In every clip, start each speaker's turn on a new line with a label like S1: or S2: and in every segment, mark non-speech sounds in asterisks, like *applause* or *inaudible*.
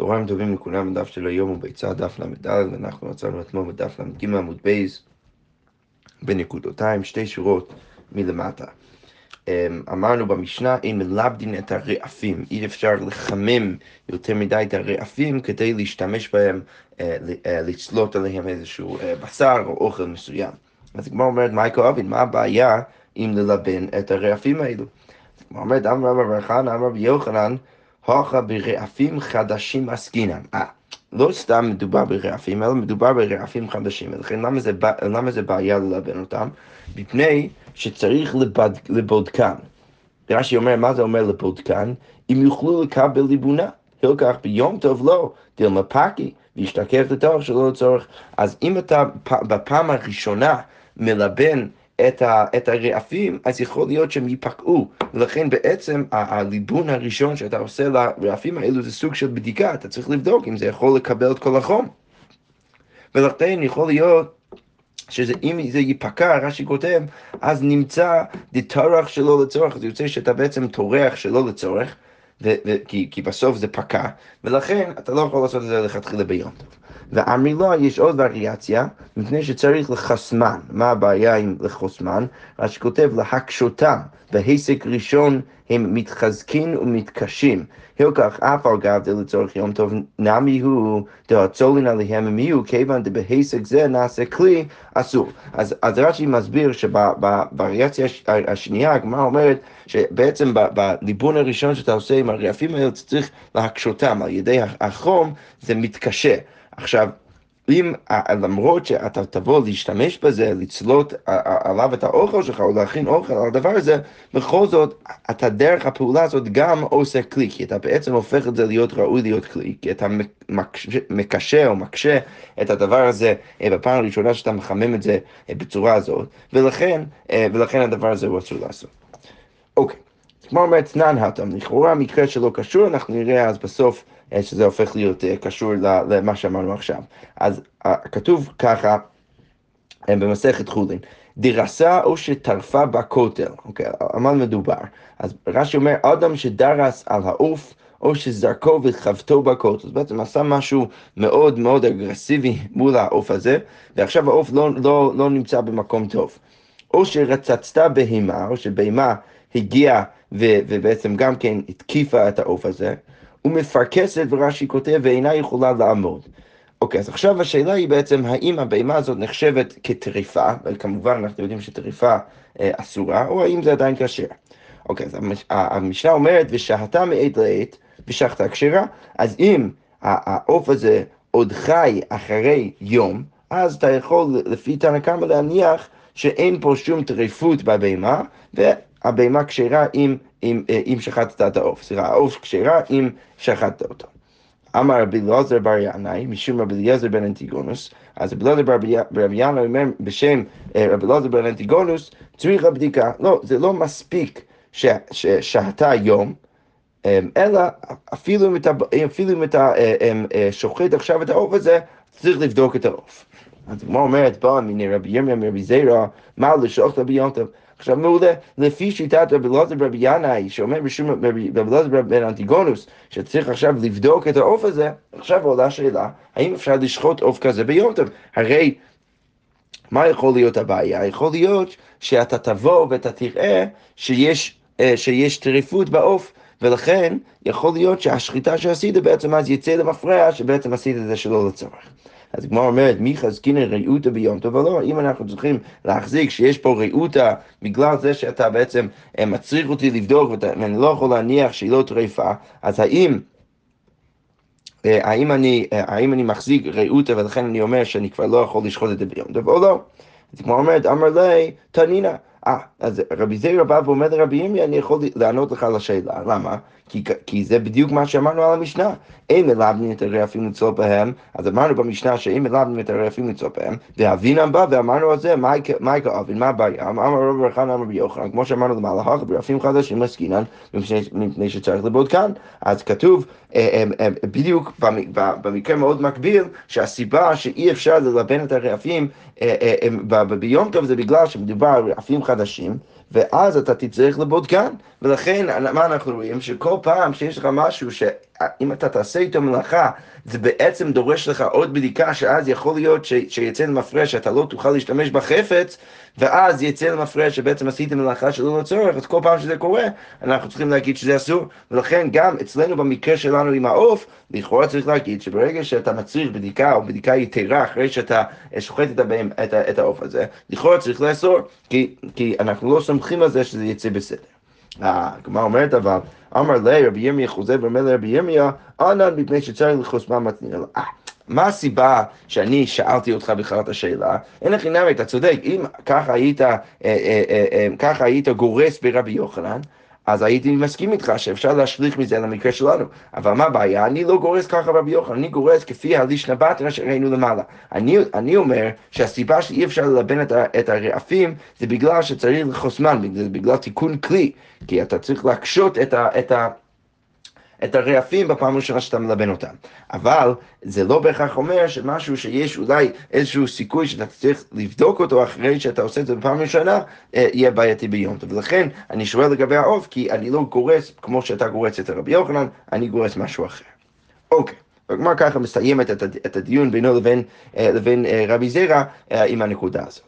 S1: צהריים טובים לכולם, הדף של היום הוא ביצה דף ל"ד, ואנחנו מצאנו אתמול בדף ל"ג עמוד בייז בנקודותיים, שתי שורות מלמטה. אמ, אמרנו במשנה, אין מלבדין את הרעפים, אי אפשר לחמם יותר מדי את הרעפים כדי להשתמש בהם, אה, אה, לצלוט עליהם איזשהו אה, בשר או אוכל מסוים. אז הגמרא אומרת, מייקו אבין, מה הבעיה אם ללבן את הרעפים האלו? אז הגמרא אומרת, אמר רבי חנא, אמר רבי יוחנן, הוכה ברעפים חדשים עסקינן. אה, לא סתם מדובר ברעפים, אלא מדובר ברעפים חדשים. ולכן למה זה, למה זה בעיה ללבן אותם? מפני שצריך לבד, לבודקן. רש"י אומר, מה זה אומר לבודקן? אם יוכלו לקבל ליבונה. הילקח ביום טוב לא, דילמה פקי, וישתקף לתוך שלא לצורך. אז אם אתה בפעם הראשונה מלבן את, ה, את הרעפים, אז יכול להיות שהם ייפקעו. ולכן בעצם הליבון הראשון שאתה עושה לרעפים האלו זה סוג של בדיקה, אתה צריך לבדוק אם זה יכול לקבל את כל החום. ולכן יכול להיות שאם זה ייפקע, רש"י כותב, אז נמצא דטרח שלא לצורך, זה יוצא שאתה בעצם טורח שלא לצורך, ו- ו- כי, כי בסוף זה פקע, ולכן אתה לא יכול לעשות את זה לכתחילה ביום טוב. ואמרי לו, יש עוד וריאציה, מפני שצריך לחסמן. מה הבעיה עם לחוסמן? רש"י כותב להקשותם. בהיסק ראשון הם מתחזקים ומתקשים. הילקח אף על גב לצורך יום טוב, נמי הוא דהצולין עליהם הם יהיו, כיוון דבהיסק זה נעשה כלי אסור. אז, אז רש"י מסביר שבווריאציה השנייה הגמרא אומרת שבעצם בליבון הראשון שאתה עושה עם הרעפים האלה, אתה צריך להקשותם על ידי החום, זה מתקשה. עכשיו, אם למרות שאתה תבוא להשתמש בזה, לצלות עליו את האוכל שלך או להכין אוכל על הדבר הזה, בכל זאת, אתה דרך הפעולה הזאת גם עושה כלי, כי אתה בעצם הופך את זה להיות ראוי להיות כלי, כי אתה מקשה או מקשה את הדבר הזה אה, בפעם הראשונה שאתה מחמם את זה אה, בצורה הזאת, ולכן, אה, ולכן הדבר הזה הוא אסור לעשות. אוקיי, כמו אומרת, תנן הטם, לכאורה מקרה שלא קשור, אנחנו נראה אז בסוף אה, שזה הופך להיות אה, קשור למה שאמרנו עכשיו. אז אה, כתוב ככה במסכת חולין, דרסה או שטרפה בכותל, אוקיי, על מה מדובר? אז רש"י אומר, אדם שדרס על העוף, או שזרקו וחבטו בכותל, אז בעצם עשה משהו מאוד מאוד אגרסיבי *laughs* מול העוף הזה, ועכשיו העוף לא, לא, לא נמצא במקום טוב. או שרצצת בהמה, או שבהמה הגיעה ובעצם גם כן התקיפה את העוף הזה, ומפרכסת, ורש"י כותב, ואינה יכולה לעמוד. אוקיי, אז עכשיו השאלה היא בעצם, האם הבהמה הזאת נחשבת כטריפה, וכמובן אנחנו יודעים שטריפה אה, אסורה, או האם זה עדיין כשר. אוקיי, אז המשנה אומרת, ושהתה מעת לעת, ושחתה כשרה, אז אם העוף הזה עוד חי אחרי יום, אז אתה יכול לפי תנא קמא להניח שאין פה שום טריפות בבהמה, והבהמה כשרה אם אם, אה, אם שחטת את העוף, סליחה, העוף כשרה אם שחטת אותו. אמר רבי אלעזר בר ינאי, משום רבי אליעזר בן אנטיגונוס, אז רבי אלעזר בר ינאי אומר בשם אה, רבי אלעזר בן אנטיגונוס, צריך הבדיקה, לא, זה לא מספיק ששהתה יום, אמ, אלא אפילו אם אתה, אפילו אם אתה אה, אמ, שוחט עכשיו את העוף הזה, צריך לבדוק את העוף. אז כמו אומרת, בא מיני רבי ירמיה מרבי זירא, מה לשוחט ביום טוב? עכשיו מעולה, לפי שיטת רבי אלעזר ברבי ינאי, שאומר בשום רבי אלעזר בן אנטיגונוס, שצריך עכשיו לבדוק את העוף הזה, עכשיו עולה שאלה, האם אפשר לשחוט עוף כזה ביום טוב? הרי מה יכול להיות הבעיה? יכול להיות שאתה תבוא ואתה תראה שיש, אה, שיש טריפות בעוף. ולכן יכול להיות שהשחיטה שעשית בעצם אז יצא למפרע שבעצם עשית את זה שלא לצורך. אז הגמרא אומרת, מי חזקינא ראותא ביום טוב, אבל לא, אם אנחנו צריכים להחזיק שיש פה ראותא בגלל זה שאתה בעצם אה, מצריך אותי לבדוק ואני לא יכול להניח שהיא לא טריפה, אז האם... אה, האם אני, אה, האם אני מחזיק ראותא ולכן אני אומר שאני כבר לא יכול לשחוט את זה ביום טוב או לא? אז כמו אומרת, אמר לי, תנינא. אה, אז רבי זירא בא ואומר לרבי ימי, אני יכול לענות לך על השאלה, למה? כי, כי זה בדיוק מה שאמרנו על המשנה. מלבנים את הרעפים לצלול בהם, אז אמרנו במשנה מלבנים את הרעפים לצלול בהם, ואבינם בא ואמרנו על זה, מהי כאבין, מה הבעיה? אמר רבי יוחנן, אמר רבי יוחנן, כמו שאמרנו למהלך, ברעפים חדשים עסקינן, מפני שצריך לבוד כאן. אז כתוב אה, אה, אה, בדיוק במקרה מאוד מקביל, שהסיבה שאי אפשר ללבן את הרעפים ביום טוב זה בגלל שמדובר על רעפים חדשים. ואז אתה תצטרך לבודקן. ולכן, מה אנחנו רואים? שכל פעם שיש לך משהו ש... אם אתה תעשה איתו מלאכה, זה בעצם דורש לך עוד בדיקה, שאז יכול להיות ש, שיצא למפרש שאתה לא תוכל להשתמש בחפץ, ואז יצא למפרש שבעצם עשית מלאכה שלא לצורך, אז כל פעם שזה קורה, אנחנו צריכים להגיד שזה אסור. ולכן גם אצלנו במקרה שלנו עם העוף, לכאורה צריך להגיד שברגע שאתה מצריך בדיקה או בדיקה יתרה אחרי שאתה שוחט את, את, את העוף הזה, לכאורה צריך לאסור, כי, כי אנחנו לא סומכים על זה שזה יצא בסדר. הגמרא אומרת אבל, אמר לי רבי ירמיה חוזר ואומר לרבי ירמיה, ענן מפני שצריך לחוסמה מתניר. מה הסיבה שאני שאלתי אותך בכלל את השאלה? אין לך עניין, אתה צודק, אם ככה היית, אה, אה, אה, ככה היית גורס ברבי יוחנן, אז הייתי מסכים איתך שאפשר להשליך מזה למקרה שלנו. אבל מה הבעיה? אני לא גורס ככה רבי יוחנן, אני גורס כפי הלישנא בתרא שראינו למעלה. אני, אני אומר שהסיבה שאי אפשר ללבן את, את הרעפים זה בגלל שצריך לחוסמן, זה בגלל תיקון כלי, כי אתה צריך להקשות את ה... את ה את הרעפים בפעם הראשונה שאתה מלבן אותם. אבל זה לא בהכרח אומר שמשהו שיש אולי איזשהו סיכוי שאתה צריך לבדוק אותו אחרי שאתה עושה את זה בפעם ראשונה, אה, יהיה בעייתי ביום טוב. ולכן אני שואל לגבי העוף, כי אני לא גורס כמו שאתה גורס אצל רבי יוחנן, אני גורס משהו אחר. אוקיי. הגמר ככה מסיימת את הדיון בינו לבין, אה, לבין אה, רבי זירא עם הנקודה הזאת.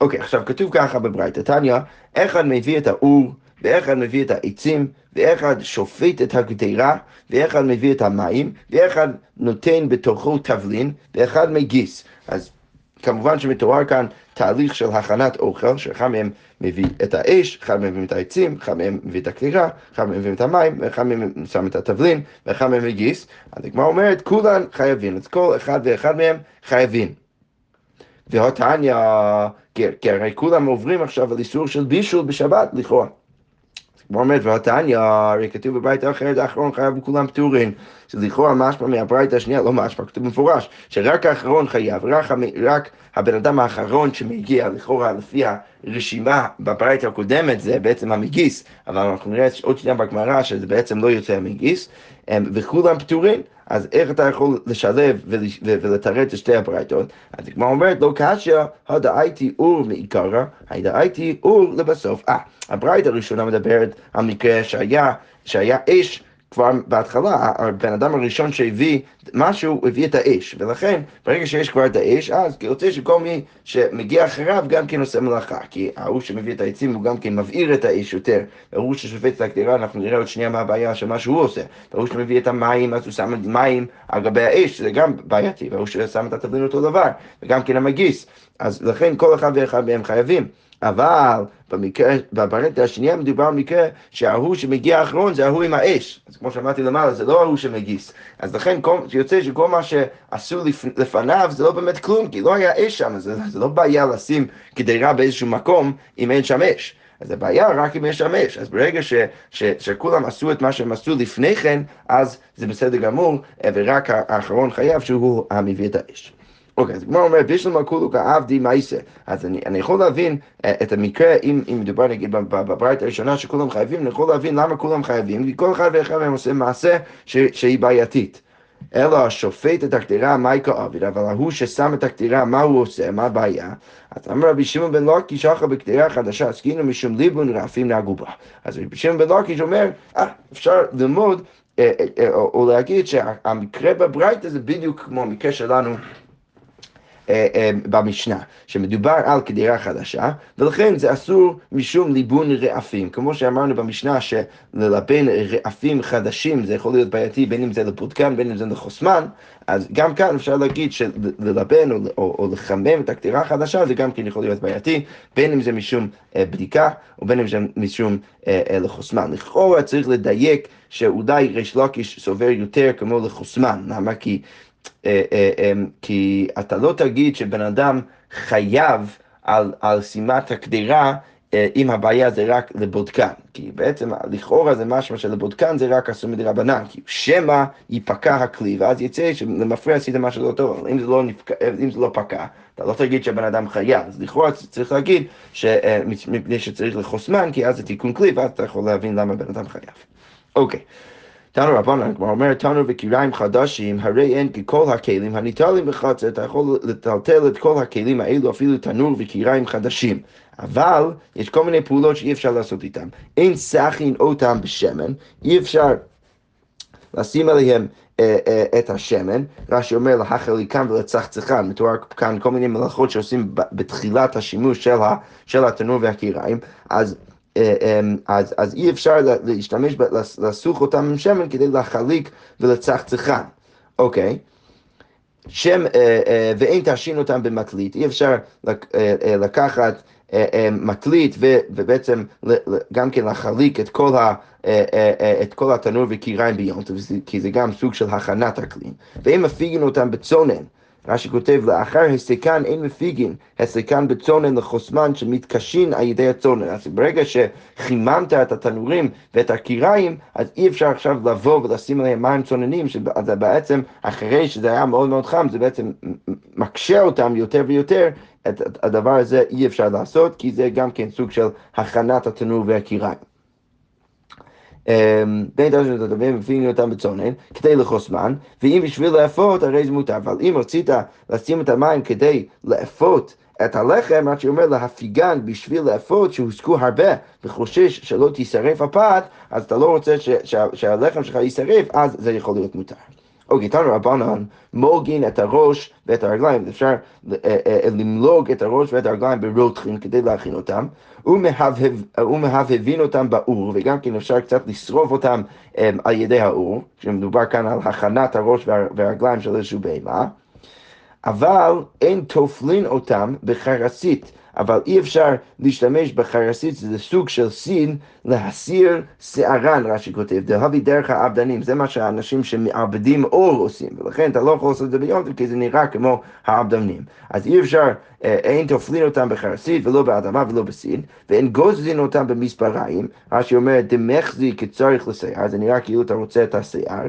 S1: אוקיי, עכשיו כתוב ככה בברייתא, תניא, אחד מביא את האור ואחד מביא את העצים, ואחד שופט את הגדרה, ואחד מביא את המים, ואחד נותן בתוכו תבלין, ואחד מגיס. אז כמובן שמתואר כאן תהליך של הכנת אוכל, שאחד מהם מביא את האש, אחד מהם מביא את העצים, אחד מהם מביא את הקלירה, אחד מהם מביא את המים, ואחד מהם שם את התבלין, ואחד מהם מגיס. אז הגמרא אומרת, כולן חייבים, אז כל אחד ואחד מהם חייבים. והתניא, כי הרי כולם עוברים עכשיו על איסור של בישול בשבת, לכאורה. כמו אומרת, והתניא, הרי כתוב בברייתא אחרת, האחרון חייב וכולם פטורים. זה לכאורה משמע מהברייתא השנייה, לא משמע, כתוב במפורש, שרק האחרון חייב, רק, רק הבן אדם האחרון שמגיע, לכאורה לפי הרשימה בברייתא הקודמת, זה בעצם המגיס, אבל אנחנו נראה עוד שנייה בגמרא שזה בעצם לא יוצא המגיס, וכולם פטורים. אז איך אתה יכול לשלב ולתרץ את שתי הברייתות? אז הגמרא אומרת, לא קשיא, הדאייתי אור מעיקרא, הדאייתי אור לבסוף. אה, הברייתא הראשונה מדברת על מקרה שהיה, שהיה אש כבר בהתחלה, הבן אדם הראשון שהביא משהו, הוא הביא את האש, ולכן ברגע שיש כבר את האש, אז יוצא שכל מי שמגיע אחריו גם כן עושה מלאכה, כי ההוא שמביא את העצים הוא גם כן מבעיר את האש יותר, והוא ששופט את הקדירה, אנחנו נראה עוד שנייה מה הבעיה של מה שהוא עושה, והוא שמביא את המים, אז הוא שם מים על גבי האש, זה גם בעייתי, והוא ששם את התבלין אותו דבר, וגם כן המגיס, אז לכן כל אחד ואחד מהם חייבים. אבל במקרה, בברנטה השנייה מדובר על מקרה שההוא שמגיע האחרון זה ההוא עם האש. אז כמו שאמרתי למעלה, זה לא ההוא שמגיס. אז לכן כל, יוצא שכל מה שעשו לפ, לפניו זה לא באמת כלום, כי לא היה אש שם, זה, זה לא בעיה לשים גדרה באיזשהו מקום אם אין שם אש. אז הבעיה רק אם יש שם אש. אז ברגע ש, ש, שכולם עשו את מה שהם עשו לפני כן, אז זה בסדר גמור, ורק האחרון חייב שהוא המביא את האש. אוקיי, אז כמו אומר, בישלמה כולו כעבדי מייסה. אז אני, אני יכול להבין uh, את המקרה, אם, אם מדובר נגיד בברית הראשונה שכולם חייבים, אני יכול להבין למה כולם חייבים, כי כל אחד ואחד מהם עושה מעשה ש, שהיא בעייתית. אלא השופט את הקדירה, מהי כעביד, אבל ההוא ששם את הקדירה, מה הוא עושה, מה הבעיה? אז אמר רבי שמעון בן לוקיש, אחר בקדירה חדשה, עסקינו משום ליבון רעפים נהגו בה. אז רבי שמעון בן לוקיש אומר, אה, אפשר ללמוד אה, אה, או להגיד שהמקרה בברייתא זה בדיוק כמו המקרה שלנו אה, אה, במשנה, שמדובר על קדירה חדשה, ולכן זה אסור משום ליבון רעפים. כמו שאמרנו במשנה, שללבן רעפים חדשים זה יכול להיות בעייתי, בין אם זה לפודקן, בין אם זה לחוסמן, אז גם כאן אפשר להגיד שללבן או, או, או לחמם את הקדירה החדשה זה גם כן יכול להיות בעייתי, בין אם זה משום אה, בדיקה, בין אם זה משום אה, אה, לחוסמן. לכאורה צריך לדייק שאולי ריש לקיש סובר יותר כמו לחוסמן, למה? כי אה, אה, אה, כי אתה לא תגיד שבן אדם חייב על, על שימת הקדירה אם הבעיה זה רק לבודקן, כי בעצם לכאורה זה משמע שלבודקן זה רק אסור מדי רבנן, כי שמא ייפקע הכלי, ואז יצא שלמפרע עשית משהו לא טוב, אבל אם זה לא, נפק... אם זה לא פקע, אתה לא תגיד שהבן אדם חייב, אז לכאורה צריך להגיד שמפני שצריך לחוסמן, כי אז זה תיקון כלי, ואז אתה יכול להבין למה בן אדם חייב. אוקיי. Okay. תנו רבנן, כלומר אומר תנו וקיריים חדשים, הרי אין ככל הכלים הניטלים בחצר, אתה יכול לטלטל את כל הכלים האלו, אפילו תנור וקיריים חדשים. אבל יש כל מיני פעולות שאי אפשר לעשות איתם. אין סכין אותם בשמן, אי אפשר לשים עליהם אה, אה, את השמן, רש"י אומר להחליקם ולצחצחם, מתואר כאן כל מיני מלאכות שעושים בתחילת השימוש של, ה, של התנור והקיריים, אז אז, אז אי אפשר להשתמש, לסוך אותם עם שמן כדי להחליק ולצחצחם, אוקיי? שם, ואין תשין אותם במטלית, אי אפשר לקחת מטלית ובעצם גם כן להחליק את כל, ה, את כל התנור וקיריים ביום, כי זה גם סוג של הכנת הכלים, ואם מפיגין אותם בצונן, רש"י כותב, לאחר הסקן אין מפיגין, הסקן בצונן לחוסמן שמתקשין על ידי הצונן. אז ברגע שחיממת את התנורים ואת הקיריים, אז אי אפשר עכשיו לבוא ולשים עליהם מים צוננים, שזה בעצם, אחרי שזה היה מאוד מאוד חם, זה בעצם מקשה אותם יותר ויותר, את הדבר הזה אי אפשר לעשות, כי זה גם כן סוג של הכנת התנור והקיריים. אמ, בין תשע לתותבים ומפיגים אותם בצונן כדי לחוסמן, ואם בשביל לאפות הרי זה מותר, אבל אם רצית לשים את המים כדי לאפות את הלחם, רק שאומר להפיגן בשביל לאפות שהוסקו הרבה וחושש שלא תישרף הפת, אז אתה לא רוצה שהלחם שלך יישרף, אז זה יכול להיות מותר. אוקיי, תנו רבנן, מוגין את הראש ואת הרגליים, אפשר אה, אה, אה, למלוג את הראש ואת הרגליים ברותחין כדי להכין אותם, ומהבהבין אותם באור, וגם כן אפשר קצת לשרוף אותם על ידי האור, כשמדובר כאן על הכנת הראש והרגליים של איזשהו בהמה, אבל אין תופלין אותם בחרסית. אבל אי אפשר להשתמש בחרסית, זה סוג של סין, להסיר שערן, רש"י כותב, דהבי דרך העבדנים, זה מה שהאנשים שמעבדים אור עושים, ולכן אתה לא יכול לעשות את זה ביום כי זה נראה כמו העבדנים. אז אי אפשר, אה, אין תופלין אותם בחרסית ולא באדמה ולא בסין, ואין גוזלין אותם במספריים, רש"י אומר, דמחזי כצריך לשיער, זה נראה כאילו אתה רוצה את השיער.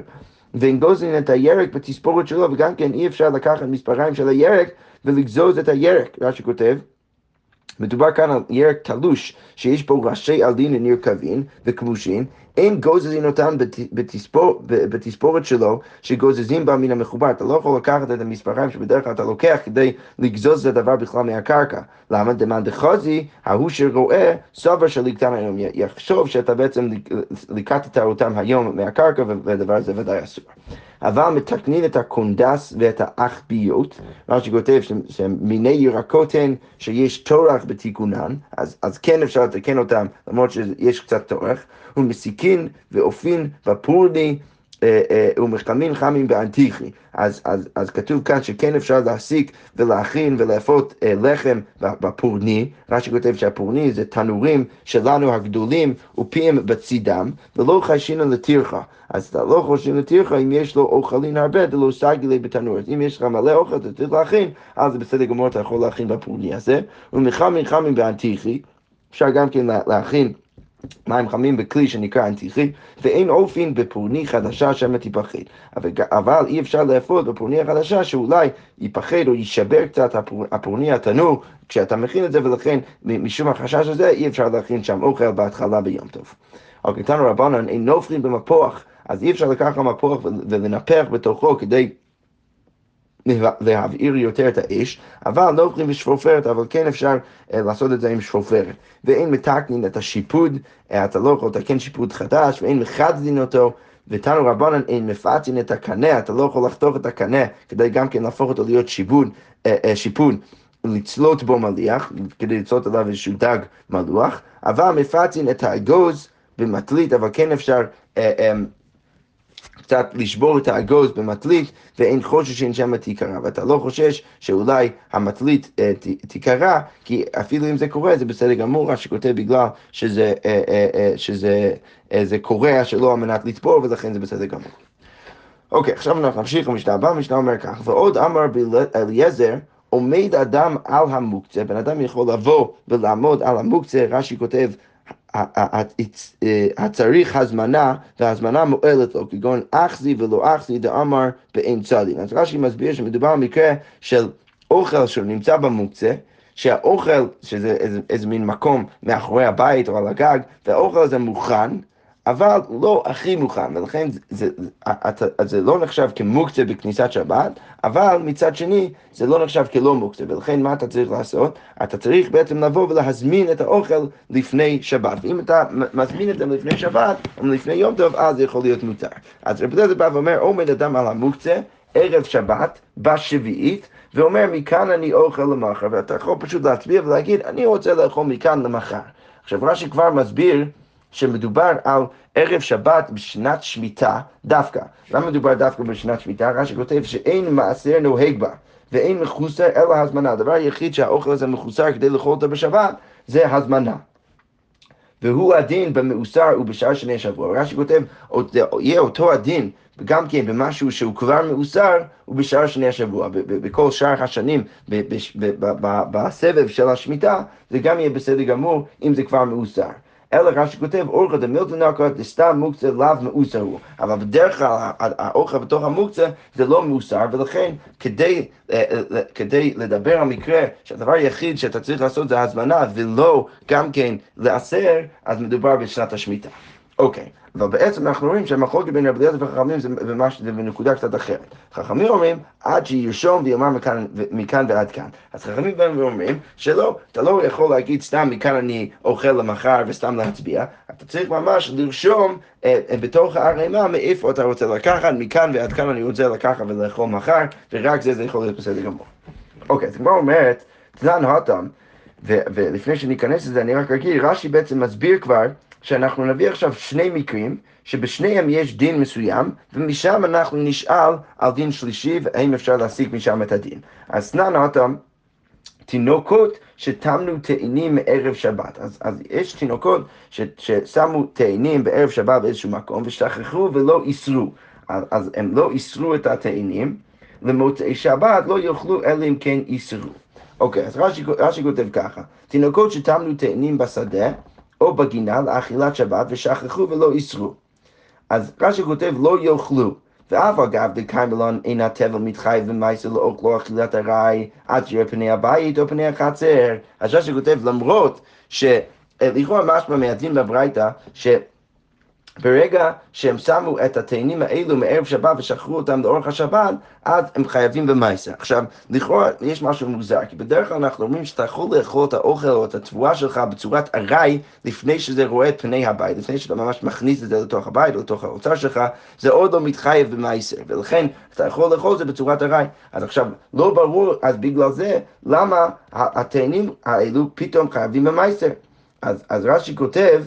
S1: ואין גוזלין את הירק בתספורת שלו, וגם כן אי אפשר לקחת מספריים של הירק ולגזוז את הירק, רש"י כותב. מדובר כאן על ירק תלוש, שיש בו ראשי עלין נרקבים וכבושים, אין גוזזין בתספור, בתספורת שלו, שגוזזים בה מן המחובר. אתה לא יכול לקחת את המספריים שבדרך כלל אתה לוקח כדי לגזוז את הדבר בכלל מהקרקע. למה? דמאן דחזי, ההוא שרואה, סובר שליקטן היום. יחשוב שאתה בעצם ליקטת אותם היום מהקרקע, והדבר הזה ודאי אסור. אבל מתקנין את הקונדס ואת האכביות, מה שכותב שמיני ירקות הן שיש טורח בתיקונן, אז, אז כן אפשר לתקן אותם למרות שיש קצת טורח, ומסיקין ואופין בפורני אה, אה, ומחמין חמים באנטיכי. אז, אז, אז כתוב כאן שכן אפשר להסיק ולהכין ולאפות אה, לחם בפורני, רש"י כותב שהפורני זה תנורים שלנו הגדולים ופיהם בצידם, ולא חיישינו לטרחה. אז אתה לא חושבים לטרחה אם יש לו אוכלין הרבה, זה לא סגילי בתנור. אז אם יש לך מלא אוכל, אתה צריך להכין, אז בסדר גמור, אתה יכול להכין בפורני הזה. ומחמין חמים באנטיחי, אפשר גם כן להכין. מים חמים בכלי שנקרא אנטיחי, ואין אופין בפורני חדשה שמא תיפחד. אבל, אי אפשר לאפות בפורני החדשה שאולי ייפחד או יישבר קצת הפור, הפורני התנור כשאתה מכין את זה, ולכן משום החשש הזה אי אפשר להכין שם אוכל בהתחלה ביום טוב. אוקיי, תנו רבנן, אין נופחין במפוח, אז אי אפשר לקחת מפוח ולנפח בתוכו כדי... להבעיר יותר את האש, אבל לא אוכלים בשפופרת, אבל כן אפשר uh, לעשות את זה עם שפופרת. ואין מתקנין את השיפוד, uh, אתה לא יכול לתקן שיפוד חדש, ואין מחדדין אותו, ותנו רבנן אין מפצעין את הקנה, אתה לא יכול לחתוך את הקנה כדי גם כן להפוך אותו להיות שיפוד, uh, uh, שיפוד. לצלות בו מליח, כדי לצלות עליו איזשהו דג מלוח, אבל מפעטין את האגוז במטלית, אבל כן אפשר קצת לשבור את האגוז במטלית, ואין חושש שאין שם תיקרא. ואתה לא חושש שאולי המטלית אה, תיקרא, כי אפילו אם זה קורה, זה בסדר גמור, רש"י כותב בגלל שזה, אה, אה, אה, שזה אה, קורע שלא על מנת לטבור, ולכן זה בסדר גמור. אוקיי, עכשיו אנחנו נמשיך למשנה הבאה, המשנה אומר כך, ועוד אמר אליעזר, עומד אדם על המוקצה, בן אדם יכול לבוא ולעמוד על המוקצה, רש"י כותב, הצריך הזמנה, והזמנה מועלת לו, כגון אחזי ולא אחזי דאמר באין צדין. אז רש"י מסביר שמדובר על מקרה של אוכל שנמצא במוקצה, שהאוכל, שזה איזה, איזה מין מקום מאחורי הבית או על הגג, והאוכל הזה מוכן, אבל לא הכי מוכן, ולכן זה, זה, זה לא נחשב כמוקצה בכניסת שבת, אבל מצד שני זה לא נחשב כלא מוקצה, ולכן מה אתה צריך לעשות? אתה צריך בעצם לבוא ולהזמין את האוכל לפני שבת, ואם אתה מזמין את זה לפני שבת, או לפני יום טוב, אז זה יכול להיות מותר. אז רבי אליעזר בא ואומר, עומד אדם על המוקצה, ערב שבת, בשביעית, ואומר, מכאן אני אוכל למחר, ואתה יכול פשוט להצביע ולהגיד, אני רוצה לאכול מכאן למחר. עכשיו רש"י כבר מסביר שמדובר על ערב שבת בשנת שמיטה דווקא. למה מדובר דווקא בשנת שמיטה? רש"י כותב שאין מעשר נוהג בה ואין מחוסר אלא הזמנה. הדבר היחיד שהאוכל הזה מחוסר כדי לאכול אותו בשבת זה הזמנה. והוא הדין במאוסר ובשאר שני שבוע. רש"י כותב, יהיה אותו הדין גם כן במשהו שהוא כבר מאוסר ובשאר שני השבוע. בכל שאר השנים בסבב של השמיטה זה גם יהיה בסדר גמור אם זה כבר מאוסר. אלא רש"י כותב, אורחא דמילתא זה סתם מוקצה לאו מאוסר הוא. אבל בדרך כלל האורחא בתוך המוקצה זה לא מאוסר, ולכן כדי, אה, אה, כדי לדבר על מקרה שהדבר היחיד שאתה צריך לעשות זה הזמנה ולא גם כן לאסר, אז מדובר בשנת השמיטה. אוקיי, אבל בעצם אנחנו רואים שהמחלוקת בין רבי אליעזר וחכמים זה, זה בנקודה קצת אחרת. חכמים אומרים, עד שירשום ויאמר מכאן, ועד כאן. אז חכמים באים ואומרים שלא, אתה לא יכול להגיד סתם מכאן אני אוכל למחר וסתם להצביע, אתה צריך ממש לרשום אה, אה, בתוך הערימה מאיפה אתה רוצה לקחת, מכאן ועד כאן אני רוצה לקחת ולאכול מחר, ורק זה זה יכול להיות בסדר גמור. אוקיי, אז כמו אומרת, תנן הותם, ולפני שניכנס לזה אני רק אגיד, רש"י בעצם מסביר כבר שאנחנו נביא עכשיו שני מקרים, שבשניהם יש דין מסוים, ומשם אנחנו נשאל על דין שלישי, והאם אפשר להסיק משם את הדין. אז תנן אותם תינוקות שטמנו תאנים מערב שבת. אז, אז יש תינוקות ש, ששמו תאנים בערב שבת באיזשהו מקום ושכחו ולא איסרו. אז, אז הם לא איסרו את התאנים, למוצאי שבת לא יאכלו אלא אם כן איסרו. אוקיי, אז רש"י, רש"י כותב ככה, תינוקות שטמנו תאנים בשדה, או בגינה לאכילת שבת ושכחו ולא איסרו. אז רש"י כותב לא יאכלו. ואף אגב דקיימלון אינה תבל מתחייב ומייסר לאוכלו אכילת ארעי עד שיראה פני הבית או פני החצר. אז רש"י כותב למרות שלכאורה משמע מהדין בברייתא ברגע שהם שמו את התאנים האלו מערב שבת ושכחו אותם לאורך השבת, אז הם חייבים במייסר. עכשיו, לכאורה יש משהו מוזר, כי בדרך כלל אנחנו אומרים שאתה יכול לאכול את האוכל או את התבואה שלך בצורת ארעי לפני שזה רואה את פני הבית, לפני שאתה ממש מכניס את זה לתוך הבית או לתוך האוצר שלך, זה עוד לא מתחייב במייסר, ולכן אתה יכול לאכול את זה בצורת ארעי. אז עכשיו, לא ברור, אז בגלל זה, למה התאנים האלו פתאום חייבים במייסר. אז, אז רש"י כותב,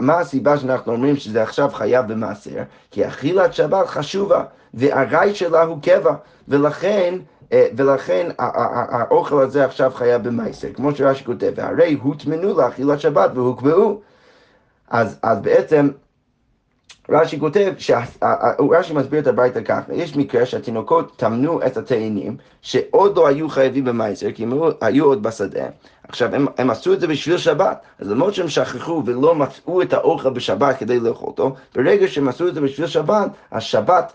S1: מה הסיבה שאנחנו אומרים שזה עכשיו חייב במעשר? כי אכילת שבת חשובה, והרעי שלה הוא קבע, ולכן, אה, ולכן האוכל הזה עכשיו חייב במעשר, כמו שרש"י כותב, והרי הוטמנו לאכילת שבת והוקבעו. אז, אז בעצם רש"י כותב, רש"י מסביר את הברייתא ככה, יש מקרה שהתינוקות טמנו את התאנים שעוד לא היו חייבים במייסר, כי הם היו עוד בשדה. עכשיו, הם, הם עשו את זה בשביל שבת, אז למרות שהם שכחו ולא מצאו את האוכל בשבת כדי לאכול אותו, ברגע שהם עשו את זה בשביל שבת, השבת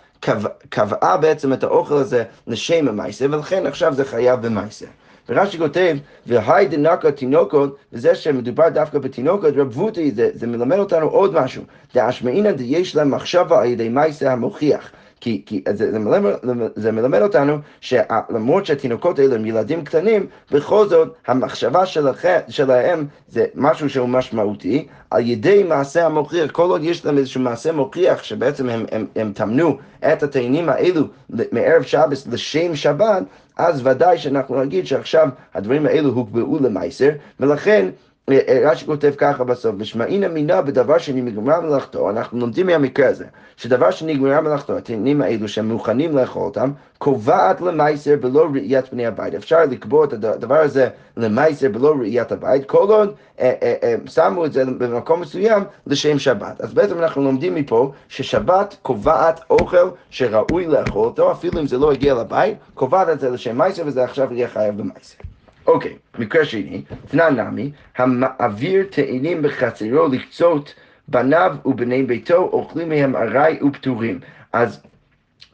S1: קבעה בעצם את האוכל הזה לשם המייסר, ולכן עכשיו זה חייב במייסר. ורש"י כותב, והי דנקה תינוקות, וזה שמדובר דווקא בתינוקות, רב וותי, זה, זה מלמד אותנו עוד משהו. דאשמעינא דיש להם מחשבה על ידי מייסה המוכיח. כי, כי זה, זה, מלמד, זה מלמד אותנו שלמרות שהתינוקות האלה הם ילדים קטנים, בכל זאת המחשבה שלכם, שלהם זה משהו שהוא משמעותי, על ידי מעשה המוכיח, כל עוד יש להם איזשהו מעשה מוכיח שבעצם הם, הם, הם טמנו את התאנים האלו מערב שבת לשם שבת, אז ודאי שאנחנו נגיד שעכשיו הדברים האלו הוקבעו למייסר, ולכן רש"י כותב ככה בסוף, ושמעינא מינה בדבר שנגמרה מלאכתו, אנחנו לומדים מהמקרה הזה, שדבר שנגמרה מלאכתו, התאנים האלו שהם מוכנים לאכול אותם, קובעת למייסר בלא ראיית בני הבית. אפשר לקבוע את הדבר הזה למייסר בלא ראיית הבית, כל עוד אה, אה, אה, שמו את זה במקום מסוים לשם שבת. אז בעצם אנחנו לומדים מפה ששבת קובעת אוכל שראוי לאכול אותו, אפילו אם זה לא הגיע לבית, קובעת את זה לשם מייסר וזה עכשיו יהיה חייב במייסר. אוקיי, מקרה שני, תנא נמי, המעביר תאנים בחצרו לקצות בניו ובני ביתו, אוכלים מהם ארעי ופטורים. אז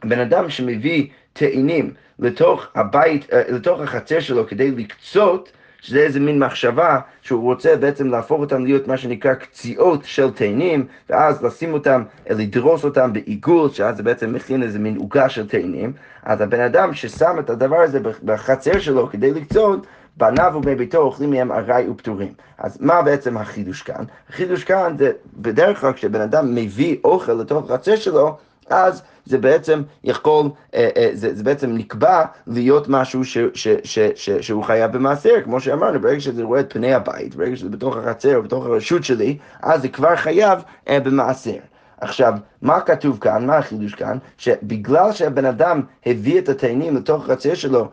S1: בן אדם שמביא תאנים לתוך הבית, אה, לתוך החצר שלו כדי לקצות, שזה איזה מין מחשבה שהוא רוצה בעצם להפוך אותם להיות מה שנקרא קציעות של תאנים, ואז לשים אותם, לדרוס אותם בעיגול, שאז זה בעצם מכין איזה מין עוגה של תאנים. אז הבן אדם ששם את הדבר הזה בחצר שלו כדי לקצות, בניו ובני ביתו אוכלים מהם ארעי ופטורים. אז מה בעצם החידוש כאן? החידוש כאן זה בדרך כלל כשבן אדם מביא אוכל לתוך החצר שלו, אז זה בעצם יכול, אה, אה, זה, זה בעצם נקבע להיות משהו ש, ש, ש, ש, שהוא חייב במעשר, כמו שאמרנו, ברגע שזה רואה את פני הבית, ברגע שזה בתוך החצר או בתוך הרשות שלי, אז זה כבר חייב אה, במעשר. עכשיו, מה כתוב כאן, מה החידוש כאן? שבגלל שהבן אדם הביא את התאנים לתוך החצר שלו,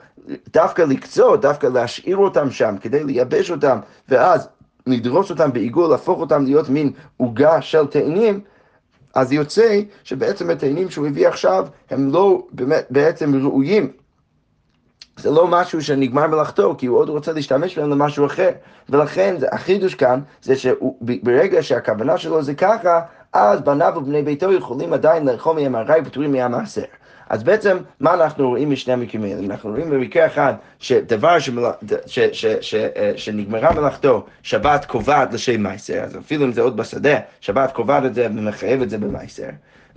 S1: דווקא לקצות, דווקא להשאיר אותם שם כדי לייבש אותם, ואז לדרוס אותם בעיגול, להפוך אותם להיות מין עוגה של תאנים, אז יוצא שבעצם התאנים שהוא הביא עכשיו הם לא באמת בעצם ראויים. זה לא משהו שנגמר מלאכתו, כי הוא עוד רוצה להשתמש בהם למשהו אחר. ולכן החידוש כאן זה שברגע שהכוונה שלו זה ככה, אז בניו ובני ביתו יכולים עדיין לאכול מהם הרי פטורים מהמעשר. אז בעצם, מה אנחנו רואים משני המקרים האלה? אנחנו רואים במקרה אחד שדבר שמל... ש... ש... ש... אה, שנגמרה מלאכתו, שבת קובעת לשם מייסר, אז אפילו אם זה עוד בשדה, שבת קובעת את זה ומחייב את זה במייסר.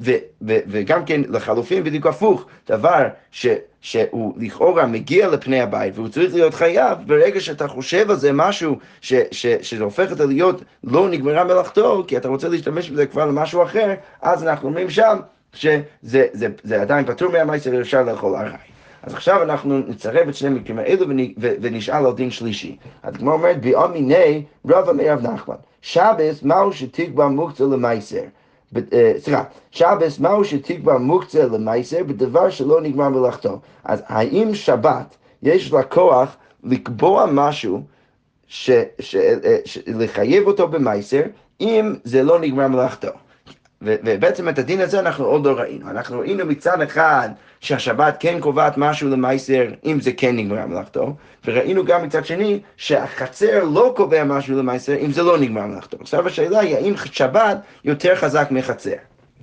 S1: ו, ו, וגם כן לחלופין בדיוק הפוך, דבר ש, שהוא לכאורה מגיע לפני הבית והוא צריך להיות חייב, ברגע שאתה חושב על זה משהו ש, ש, שזה הופך את זה להיות לא נגמרה מלאכתו, כי אתה רוצה להשתמש בזה כבר למשהו אחר, אז אנחנו אומרים שם שזה זה, זה עדיין פטור מהמייסר ואפשר לאכול ארעי. אז עכשיו אנחנו נצרב את שני המקרים האלו ונשאל על דין שלישי. הדגמר אומרת, ביאמיני רב אמר רב נחמן, שבס מהו שתקבע מוקצה למייסר. אה, סליחה, שבס מהו שתקבע מוקצה למייסר בדבר שלא נגמר מלאכתו. אז האם שבת יש לה כוח לקבוע משהו, ש, ש, אה, ש, לחייב אותו במייסר, אם זה לא נגמר מלאכתו. ובעצם את הדין הזה אנחנו עוד לא ראינו. אנחנו ראינו מצד אחד שהשבת כן קובעת משהו למייסר, אם זה כן נגמר מלאכתו, וראינו גם מצד שני שהחצר לא קובע משהו למייסר, אם זה לא נגמר מלאכתו. עכשיו השאלה היא האם שבת יותר חזק מחצר.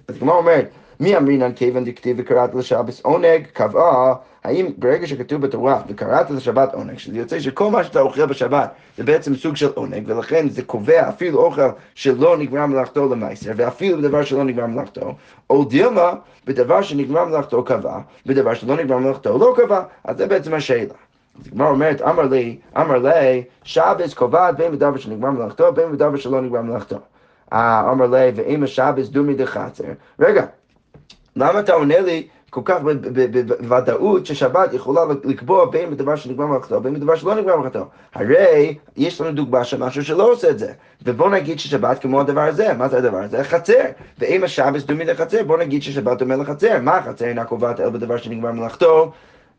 S1: אז כמו אומרת, מי אמרינן כיוון דכתיב וקראת לשבס עונג, קבעה, האם ברגע שכתוב בתורה וקראת לשבת עונג, שזה יוצא שכל מה שאתה אוכל בשבת זה בעצם סוג של עונג, ולכן זה קובע אפילו אוכל שלא נגמר מלאכתו למייסר, ואפילו בדבר שלא נגמר מלאכתו, או דילמה, בדבר שנגמר מלאכתו קבע, בדבר שלא נגמר מלאכתו לא קבע, אז זה בעצם השאלה. אז הגמרא אומרת, אמר לי, אמר לי, שבס קובעת בין בדבר שנגמר מלאכתו, בין בדבר שלא נגמר מלאכתו. אה, אמר לי, ואם השבס דומי דחצר. רגע, למה אתה עונה לי כל כך בוודאות ששבת יכולה לקבוע בין בדבר שנגמר מלאכתו ובין בדבר שלא נגמר מלאכתו? הרי יש לנו דוגמה של משהו שלא עושה את זה. ובוא נגיד ששבת כמו הדבר הזה, מה זה הדבר הזה? חצר. ואם השבת דומי לחצר, בוא נגיד ששבת דומה לחצר. מה החצר אינה קובעת אלא בדבר שנגמר מלאכתו?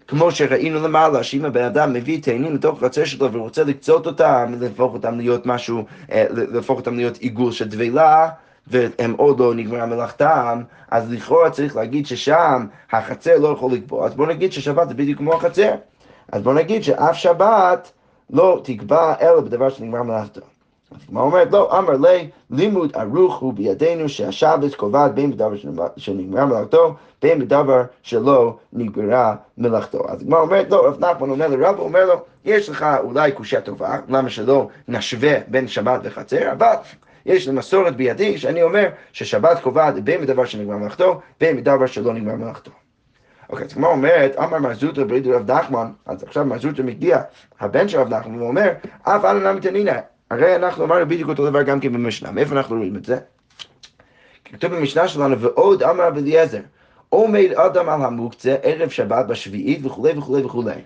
S1: כמו שראינו למעלה, שאם הבן אדם מביא תאנים לתוך החצר שלו ורוצה לקצות אותם, להפוך אותם להיות משהו, אה, להפוך אותם להיות עיגול של דבלה, והם עוד לא נגמרה מלאכתם, אז לכאורה צריך להגיד ששם החצר לא יכול לקבוע, אז בוא נגיד ששבת זה בדיוק כמו החצר. אז בוא נגיד שאף שבת לא תקבע אלא בדבר שנגמר מלאכתו. אז כמו אומרת, לא, אמר לי, לימוד ערוך הוא בידינו שהשבת קובעת בין בדבר שנגמר מלאכתו, בין בדבר שלא נגמרה מלאכתו. אז כמו אומרת, לא, רב נחמן עונה לרב, הוא אומר לו, יש לך אולי קושייה טובה, למה שלא נשווה בין שבת וחצר, אבל יש לי מסורת בידי שאני אומר ששבת קובעת בין בדבר שנגמר מלאכתו, בין בדבר שלא נגמר מלאכתו. אוקיי, אז כמו אומרת, אמר מרזוטה בריד רב נחמן, אז עכשיו מרזוטה מגיע, הבן של רב נחמן, הוא אומר, אף אנא נמי תנינא, הרי אנחנו אמרנו בדיוק אותו דבר גם כן במשנה, מאיפה אנחנו רואים את זה? כתוב במשנה שלנו, ועוד אמר רב אליעזר, עומד אדם על המוקצה ערב שבת בשביעית וכולי וכולי וכולי.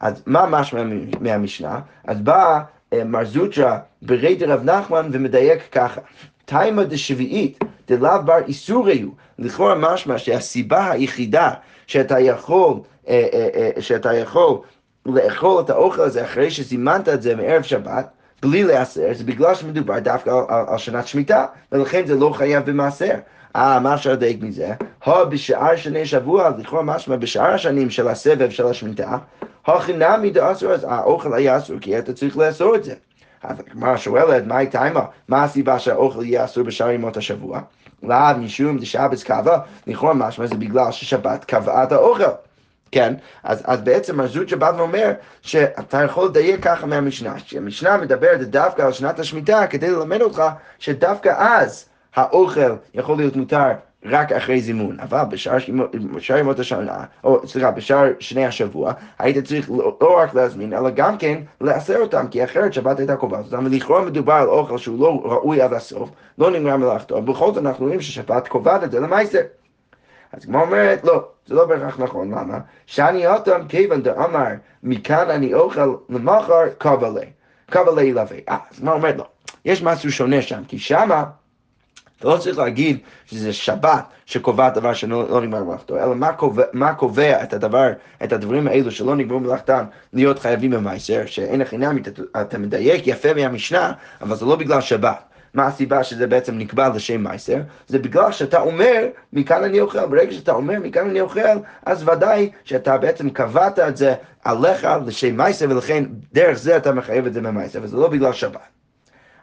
S1: אז מה משמע מהמשנה? אז בא מר זוטרה ברי דרב נחמן ומדייק ככה. תימא דשביעית דלאו בר איסורי הוא, לכאורה משמע שהסיבה היחידה שאתה יכול, אה, אה, אה, שאתה יכול לאכול את האוכל הזה אחרי שזימנת את זה מערב שבת, בלי להסר, זה בגלל שמדובר דווקא על, על, על שנת שמיטה, ולכן זה לא חייב במעשר. אה, מה אפשר לדייק מזה? הו בשאר שני שבוע, לכאורה משמע בשאר השנים של הסבב של השמיטה, הכי דאסור, אז האוכל היה אסור, כי אתה צריך לאסור את זה. אז הגמרא שואלת, מהי תימה? מה הסיבה שהאוכל יהיה אסור בשאר ימות השבוע? לאו משום דשבץ קבע, לכאורה משמע זה בגלל ששבת קבעה את האוכל. כן? אז, אז בעצם הזוט שבא ואומר שאתה יכול לדייק ככה מהמשנה, שהמשנה מדברת דווקא על שנת השמיטה כדי ללמד אותך שדווקא אז האוכל יכול להיות מותר רק אחרי זימון, אבל בשאר, בשאר ימות השנה, או סליחה, בשאר שני השבוע, היית צריך לא, לא רק להזמין, אלא גם כן לעשר אותם, כי אחרת שבת הייתה קובעת אותם, ולכאורה מדובר על אוכל שהוא לא ראוי עד הסוף, לא נגמר מלאכתו, בכל זאת אנחנו רואים ששבת קובעת את זה למעשה. אז כמו אומרת, לא, זה לא בהכרח נכון, למה? שאני אותם כיוון דאמר, מכאן אני אוכל למחר קבלה, קבלה ילווה. אה, אז מה אומרת לו? יש משהו שונה שם, כי שמה אתה לא צריך להגיד שזה שבת שקובעת דבר שלא לא נגמר מלאכתו, אלא מה קובע, מה קובע את הדבר, את הדברים האלו שלא נגמרו מלאכתם להיות חייבים במייסר, שאין עניין, אתה, אתה מדייק יפה מהמשנה, אבל זה לא בגלל שבת. מה הסיבה שזה בעצם נקבע לשם מייסר? זה בגלל שאתה אומר, מכאן אני אוכל. ברגע שאתה אומר, מכאן אני אוכל, אז ודאי שאתה בעצם קבעת את זה עליך לשם מייסר, ולכן דרך זה אתה מחייב את זה במייסר, וזה לא בגלל שבת.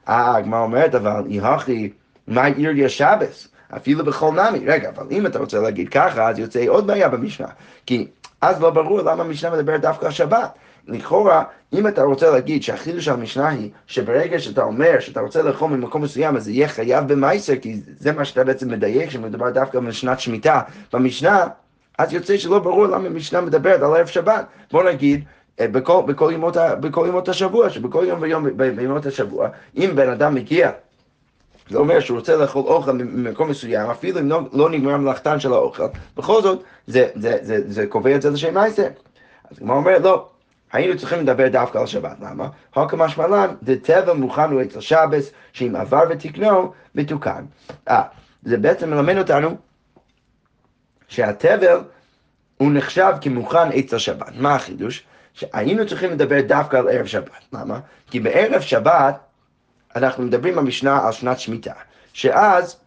S1: אה, הגמרא אומרת, אבל יהכי מה עיר לי השבס? אפילו בכל נמי. רגע, אבל אם אתה רוצה להגיד ככה, אז יוצא עוד בעיה במשנה. כי אז לא ברור למה המשנה מדברת דווקא על שבת. לכאורה, אם אתה רוצה להגיד שהחידוש של המשנה היא שברגע שאתה אומר שאתה רוצה לאכול ממקום מסוים, אז זה יהיה חייב במייסר, כי זה מה שאתה בעצם מדייק, שמדובר דווקא בשנת שמיטה. במשנה, אז יוצא שלא ברור למה המשנה מדברת על ערב שבת. בוא נגיד, אה, בכל, בכל, ימות, בכל ימות השבוע, שבכל יום ויום בימות השבוע, אם בן אדם מגיע זה אומר שהוא רוצה לאכול אוכל ממקום מסוים, אפילו אם לא, לא נגמר מלאכתן של האוכל, בכל זאת, זה, זה, זה, זה זה קובע את זה לשם מעשה. אז כמו אומר, לא, היינו צריכים לדבר דווקא על שבת, למה? הוקא משמעלן, דתבל מוכן הוא אצל שבס, שאם עבר ותקנו, מתוקן. אה, זה בעצם מלמד אותנו שהתבל הוא נחשב כמוכן אצל שבת. מה החידוש? שהיינו צריכים לדבר דווקא על ערב שבת. למה? כי בערב שבת אנחנו מדברים במשנה על שנת שמיטה, שאז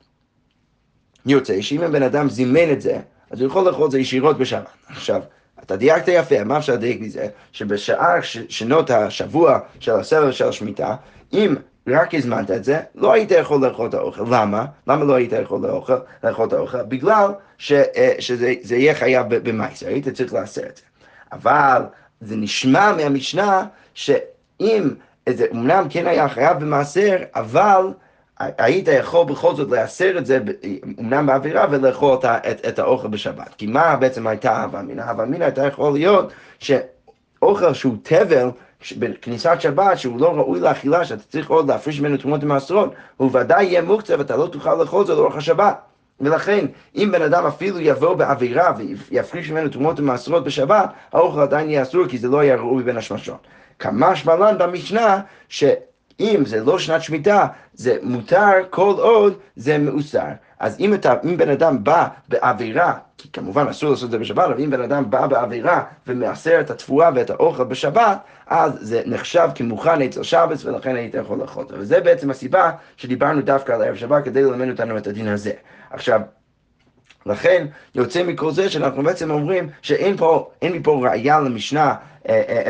S1: יוצא שאם הבן אדם זימן את זה, אז הוא יכול לאכול את זה ישירות בשבת. עכשיו, אתה דייקת יפה, מה אפשר לדייק מזה? שבשאר שנות השבוע של הסבל של השמיטה, אם רק הזמנת את זה, לא היית יכול לאכול את האוכל. למה? למה לא היית יכול לאכול, לאכול את האוכל? בגלל ש, אה, שזה יהיה חייב במייסר, היית צריך לעשר את זה. אבל זה נשמע מהמשנה שאם זה אמנם כן היה חייב במעשר, אבל היית יכול בכל זאת להסר את זה, אמנם באווירה, ולאכול את, את, את האוכל בשבת. כי מה בעצם הייתה הווה אמינא? הווה אמינא הייתה יכול להיות שאוכל שהוא תבל, בכניסת שבת, שהוא לא ראוי לאכילה, שאתה צריך עוד להפריש ממנו תרומות ומעשרות, הוא ודאי יהיה מוקצה ואתה לא תוכל לאכול זה לאורך השבת. ולכן, אם בן אדם אפילו יבוא בעבירה ויפריש ממנו תרומות ומעשרות בשבת, האוכל עדיין יהיה אסור כי זה לא היה ראוי בין השמשות. כמשמע לן במשנה, שאם זה לא שנת שמיטה, זה מותר כל עוד זה מאוסר. אז אם, אתה, אם בן אדם בא בעבירה, כי כמובן אסור לעשות את זה בשבת, אבל אם בן אדם בא בעבירה ומעשר את התבואה ואת האוכל בשבת, אז זה נחשב כמוכן אצל שבץ ולכן היית יכול לאכול. וזה בעצם הסיבה שדיברנו דווקא על ערב שבת כדי ללמד אותנו את הדין הזה. עכשיו, לכן יוצא מכל זה שאנחנו בעצם אומרים שאין פה, מפה ראייה למשנה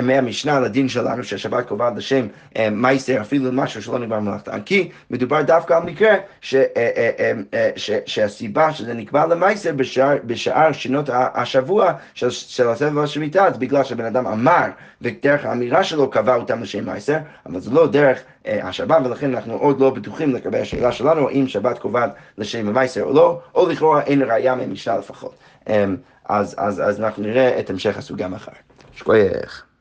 S1: מהמשנה לדין שלנו שהשבת קובעת לשם אה, מייסר אפילו משהו שלא נגמר מלאכתן כי מדובר דווקא על מקרה ש, אה, אה, ש, שהסיבה שזה נקבע למייסר בשאר, בשאר שנות השבוע של, של הסבב השמיטה זה בגלל שהבן אדם אמר ודרך האמירה שלו קבע אותם לשם מייסר אבל זה לא דרך השבת ולכן אנחנו עוד לא בטוחים לגבי השאלה שלנו האם שבת קובעת לשם המייסר או לא או לכאורה אין ראייה ממשנה לפחות אז, אז, אז אנחנו נראה את המשך הסוגיה מחר. Square.